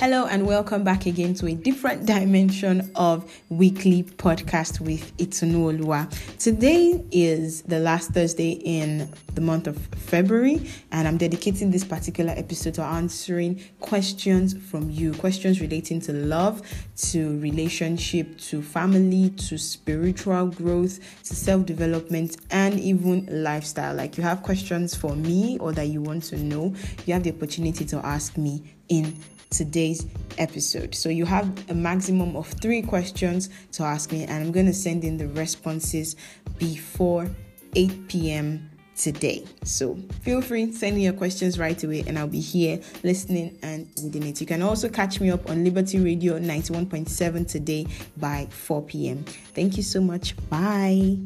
Hello, and welcome back again to a different dimension of weekly podcast with Itunuolua. Today is the last Thursday in the month of February, and I'm dedicating this particular episode to answering questions from you questions relating to love, to relationship, to family, to spiritual growth, to self development, and even lifestyle. Like you have questions for me or that you want to know, you have the opportunity to ask me in today's episode. So you have a maximum of three questions to ask me, and I'm going to send in the responses before 8 p.m. today. So feel free to send me your questions right away, and I'll be here listening and reading it. You can also catch me up on Liberty Radio 91.7 today by 4 p.m. Thank you so much. Bye.